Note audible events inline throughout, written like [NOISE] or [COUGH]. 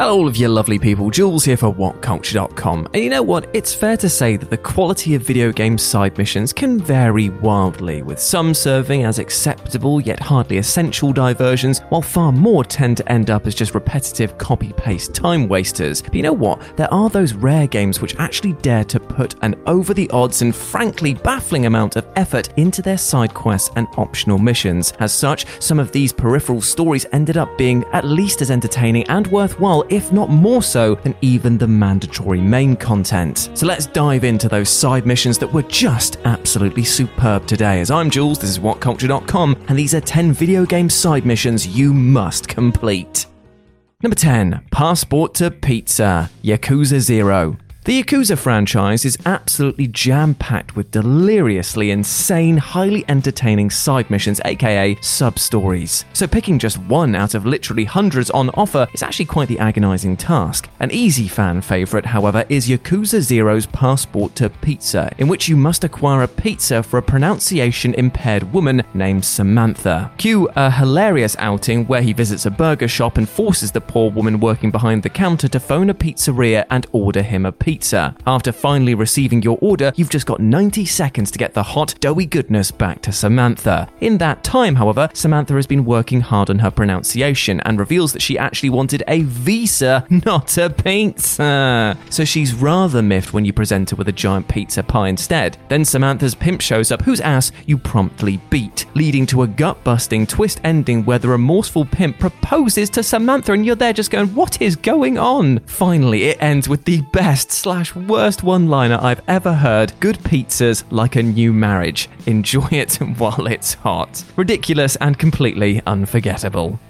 Hello, all of you lovely people. Jules here for WhatCulture.com. And you know what? It's fair to say that the quality of video game side missions can vary wildly, with some serving as acceptable yet hardly essential diversions, while far more tend to end up as just repetitive copy paste time wasters. But you know what? There are those rare games which actually dare to put an over the odds and frankly baffling amount of effort into their side quests and optional missions. As such, some of these peripheral stories ended up being at least as entertaining and worthwhile if not more so than even the mandatory main content. So let's dive into those side missions that were just absolutely superb today. As I'm Jules, this is WhatCulture.com, and these are 10 video game side missions you must complete. Number 10 Passport to Pizza Yakuza 0. The Yakuza franchise is absolutely jam packed with deliriously insane, highly entertaining side missions, aka sub stories. So, picking just one out of literally hundreds on offer is actually quite the agonizing task. An easy fan favorite, however, is Yakuza Zero's Passport to Pizza, in which you must acquire a pizza for a pronunciation impaired woman named Samantha. Cue a hilarious outing where he visits a burger shop and forces the poor woman working behind the counter to phone a pizzeria and order him a pizza pizza. After finally receiving your order, you've just got 90 seconds to get the hot, doughy goodness back to Samantha. In that time, however, Samantha has been working hard on her pronunciation and reveals that she actually wanted a visa, [LAUGHS] not a pizza. So she's rather miffed when you present her with a giant pizza pie instead. Then Samantha's pimp shows up, whose ass you promptly beat, leading to a gut busting twist ending where the remorseful pimp proposes to Samantha, and you're there just going, What is going on? Finally, it ends with the best slash worst one liner I've ever heard. Good pizzas like a new marriage. Enjoy it [LAUGHS] while it's hot. Ridiculous and completely unforgettable.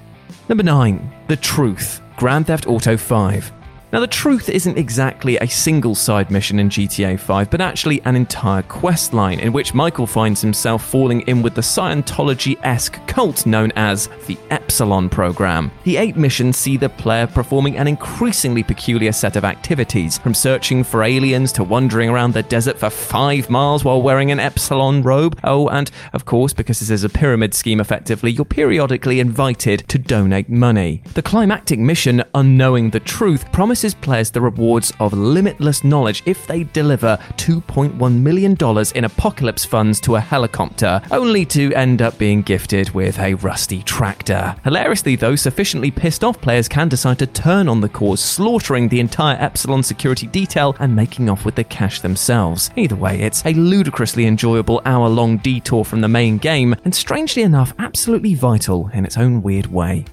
Number 9. The Truth. Grand Theft Auto 5. Now, the truth isn't exactly a single side mission in GTA 5, but actually an entire quest line in which Michael finds himself falling in with the Scientology esque cult known as the Epsilon Program. The eight missions see the player performing an increasingly peculiar set of activities, from searching for aliens to wandering around the desert for five miles while wearing an Epsilon robe. Oh, and of course, because this is a pyramid scheme effectively, you're periodically invited to donate money. The climactic mission, Unknowing the Truth, promises players the rewards of limitless knowledge if they deliver $2.1 million in apocalypse funds to a helicopter, only to end up being gifted with a rusty tractor. Hilariously, though, sufficiently pissed off players can decide to turn on the cause, slaughtering the entire Epsilon security detail and making off with the cash themselves. Either way, it's a ludicrously enjoyable hour long detour from the main game, and strangely enough, absolutely vital in its own weird way.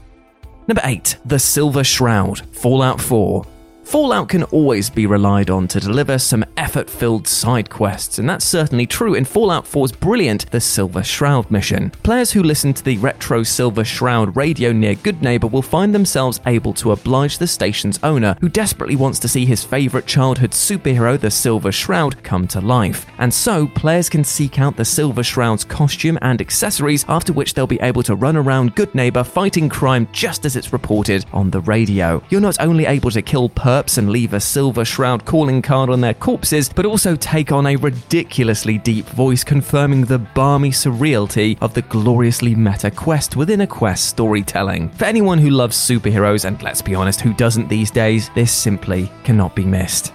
Number 8. The Silver Shroud, Fallout 4. Fallout can always be relied on to deliver some effort filled side quests, and that's certainly true in Fallout 4's brilliant The Silver Shroud mission. Players who listen to the retro Silver Shroud radio near Goodneighbor will find themselves able to oblige the station's owner, who desperately wants to see his favourite childhood superhero, the Silver Shroud, come to life. And so, players can seek out the Silver Shroud's costume and accessories, after which they'll be able to run around Goodneighbor fighting crime just as it's reported on the radio. You're not only able to kill per and leave a silver shroud calling card on their corpses, but also take on a ridiculously deep voice confirming the balmy surreality of the gloriously meta quest within a quest storytelling. For anyone who loves superheroes, and let's be honest, who doesn't these days, this simply cannot be missed.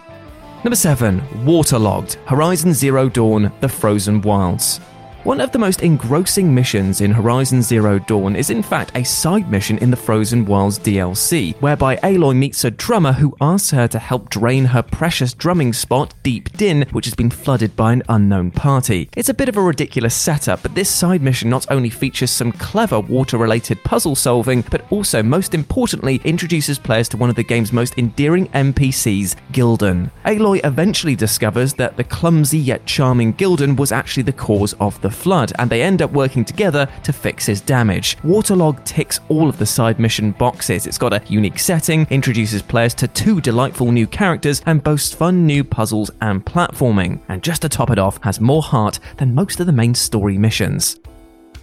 Number 7. Waterlogged Horizon Zero Dawn The Frozen Wilds. One of the most engrossing missions in Horizon Zero Dawn is in fact a side mission in the Frozen Wilds DLC, whereby Aloy meets a drummer who asks her to help drain her precious drumming spot, Deep Din, which has been flooded by an unknown party. It's a bit of a ridiculous setup, but this side mission not only features some clever water related puzzle solving, but also, most importantly, introduces players to one of the game's most endearing NPCs, Gildun. Aloy eventually discovers that the clumsy yet charming Gildun was actually the cause of the flood, and they end up working together to fix his damage. Waterlog ticks all of the side mission boxes. It's got a unique setting, introduces players to two delightful new characters, and boasts fun new puzzles and platforming. And just to top it off, has more heart than most of the main story missions.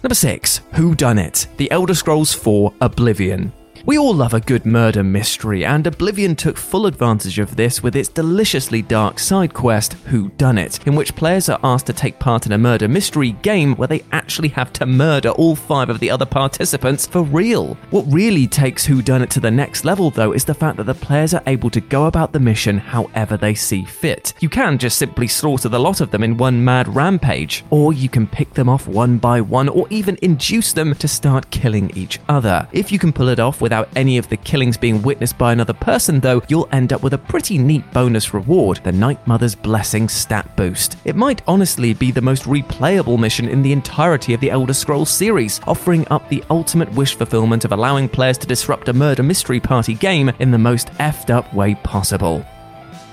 Number 6. Who Done It? The Elder Scrolls 4 Oblivion. We all love a good murder mystery, and Oblivion took full advantage of this with its deliciously dark side quest, Who Done It, in which players are asked to take part in a murder mystery game where they actually have to murder all five of the other participants for real. What really takes Who Done It to the next level, though, is the fact that the players are able to go about the mission however they see fit. You can just simply slaughter the lot of them in one mad rampage, or you can pick them off one by one, or even induce them to start killing each other. If you can pull it off with without any of the killings being witnessed by another person, though, you'll end up with a pretty neat bonus reward the Night Mother's Blessing stat boost. It might honestly be the most replayable mission in the entirety of the Elder Scrolls series, offering up the ultimate wish fulfillment of allowing players to disrupt a murder mystery party game in the most effed up way possible.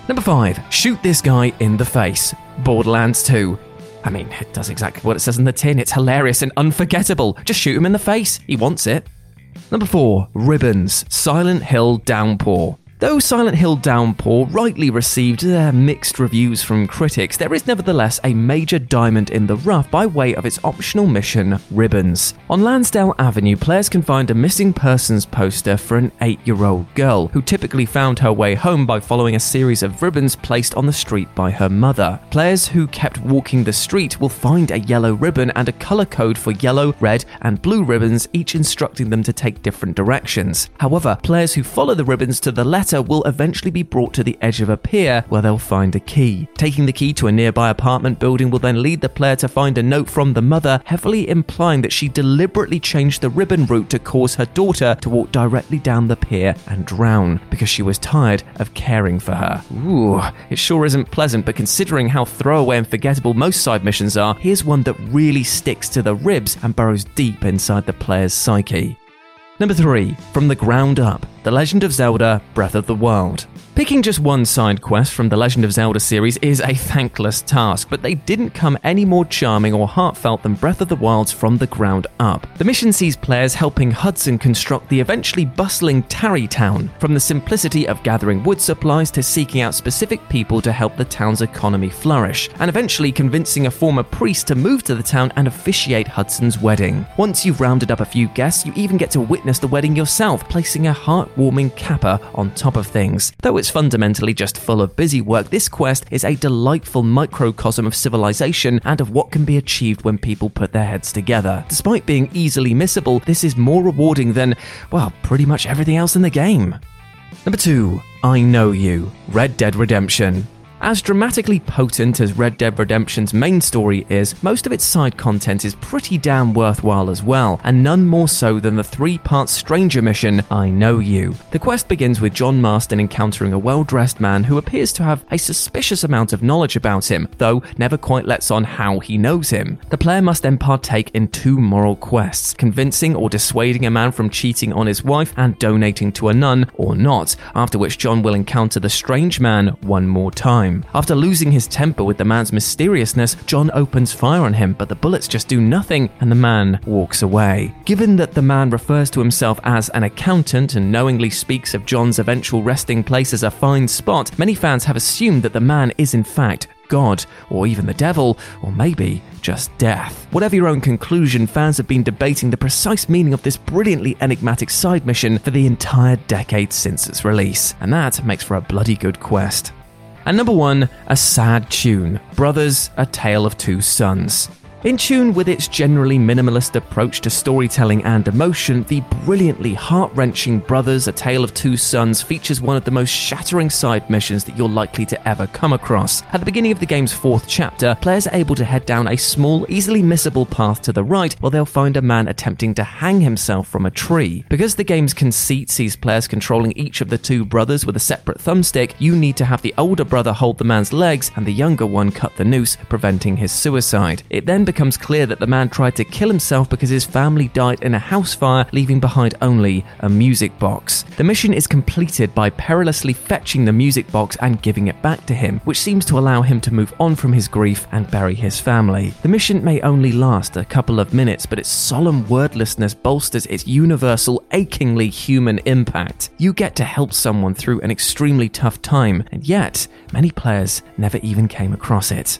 Number 5. Shoot this guy in the face. Borderlands 2. I mean, it does exactly what it says in the tin. It's hilarious and unforgettable. Just shoot him in the face. He wants it. Number 4. Ribbons Silent Hill Downpour. Though Silent Hill Downpour rightly received uh, mixed reviews from critics, there is nevertheless a major diamond in the rough by way of its optional mission, Ribbons. On Lansdale Avenue, players can find a missing persons poster for an eight year old girl who typically found her way home by following a series of ribbons placed on the street by her mother. Players who kept walking the street will find a yellow ribbon and a color code for yellow, red, and blue ribbons, each instructing them to take different directions. However, players who follow the ribbons to the left will eventually be brought to the edge of a pier where they'll find a key. Taking the key to a nearby apartment building will then lead the player to find a note from the mother, heavily implying that she deliberately changed the ribbon route to cause her daughter to walk directly down the pier and drown because she was tired of caring for her. Ooh, it sure isn't pleasant, but considering how throwaway and forgettable most side missions are, here's one that really sticks to the ribs and burrows deep inside the player's psyche. Number 3. From the Ground Up The Legend of Zelda Breath of the Wild. Picking just one side quest from the Legend of Zelda series is a thankless task, but they didn't come any more charming or heartfelt than Breath of the Wild's from the ground up. The mission sees players helping Hudson construct the eventually bustling Tarrey Town, from the simplicity of gathering wood supplies to seeking out specific people to help the town's economy flourish, and eventually convincing a former priest to move to the town and officiate Hudson's wedding. Once you've rounded up a few guests, you even get to witness the wedding yourself, placing a heartwarming capper on top of things. Though it's it's fundamentally just full of busy work, this quest is a delightful microcosm of civilization and of what can be achieved when people put their heads together. Despite being easily missable, this is more rewarding than, well, pretty much everything else in the game. Number 2. I Know You Red Dead Redemption. As dramatically potent as Red Dead Redemption's main story is, most of its side content is pretty damn worthwhile as well, and none more so than the three part stranger mission, I Know You. The quest begins with John Marston encountering a well dressed man who appears to have a suspicious amount of knowledge about him, though never quite lets on how he knows him. The player must then partake in two moral quests convincing or dissuading a man from cheating on his wife and donating to a nun, or not, after which John will encounter the strange man one more time time. After losing his temper with the man's mysteriousness, John opens fire on him, but the bullets just do nothing and the man walks away. Given that the man refers to himself as an accountant and knowingly speaks of John's eventual resting place as a fine spot, many fans have assumed that the man is in fact God, or even the devil, or maybe just death. Whatever your own conclusion, fans have been debating the precise meaning of this brilliantly enigmatic side mission for the entire decade since its release, and that makes for a bloody good quest. And number one, a sad tune Brothers, A Tale of Two Sons. In tune with its generally minimalist approach to storytelling and emotion, the brilliantly heart wrenching Brothers, A Tale of Two Sons features one of the most shattering side missions that you're likely to ever come across. At the beginning of the game's fourth chapter, players are able to head down a small, easily missable path to the right where they'll find a man attempting to hang himself from a tree. Because the game's conceit sees players controlling each of the two brothers with a separate thumbstick, you need to have the older brother hold the man's legs and the younger one cut the noose, preventing his suicide. It then becomes clear that the man tried to kill himself because his family died in a house fire, leaving behind only a music box. The mission is completed by perilously fetching the music box and giving it back to him, which seems to allow him to move on from his grief and bury his family. The mission may only last a couple of minutes, but its solemn wordlessness bolsters its universal, achingly human impact. You get to help someone through an extremely tough time, and yet, many players never even came across it.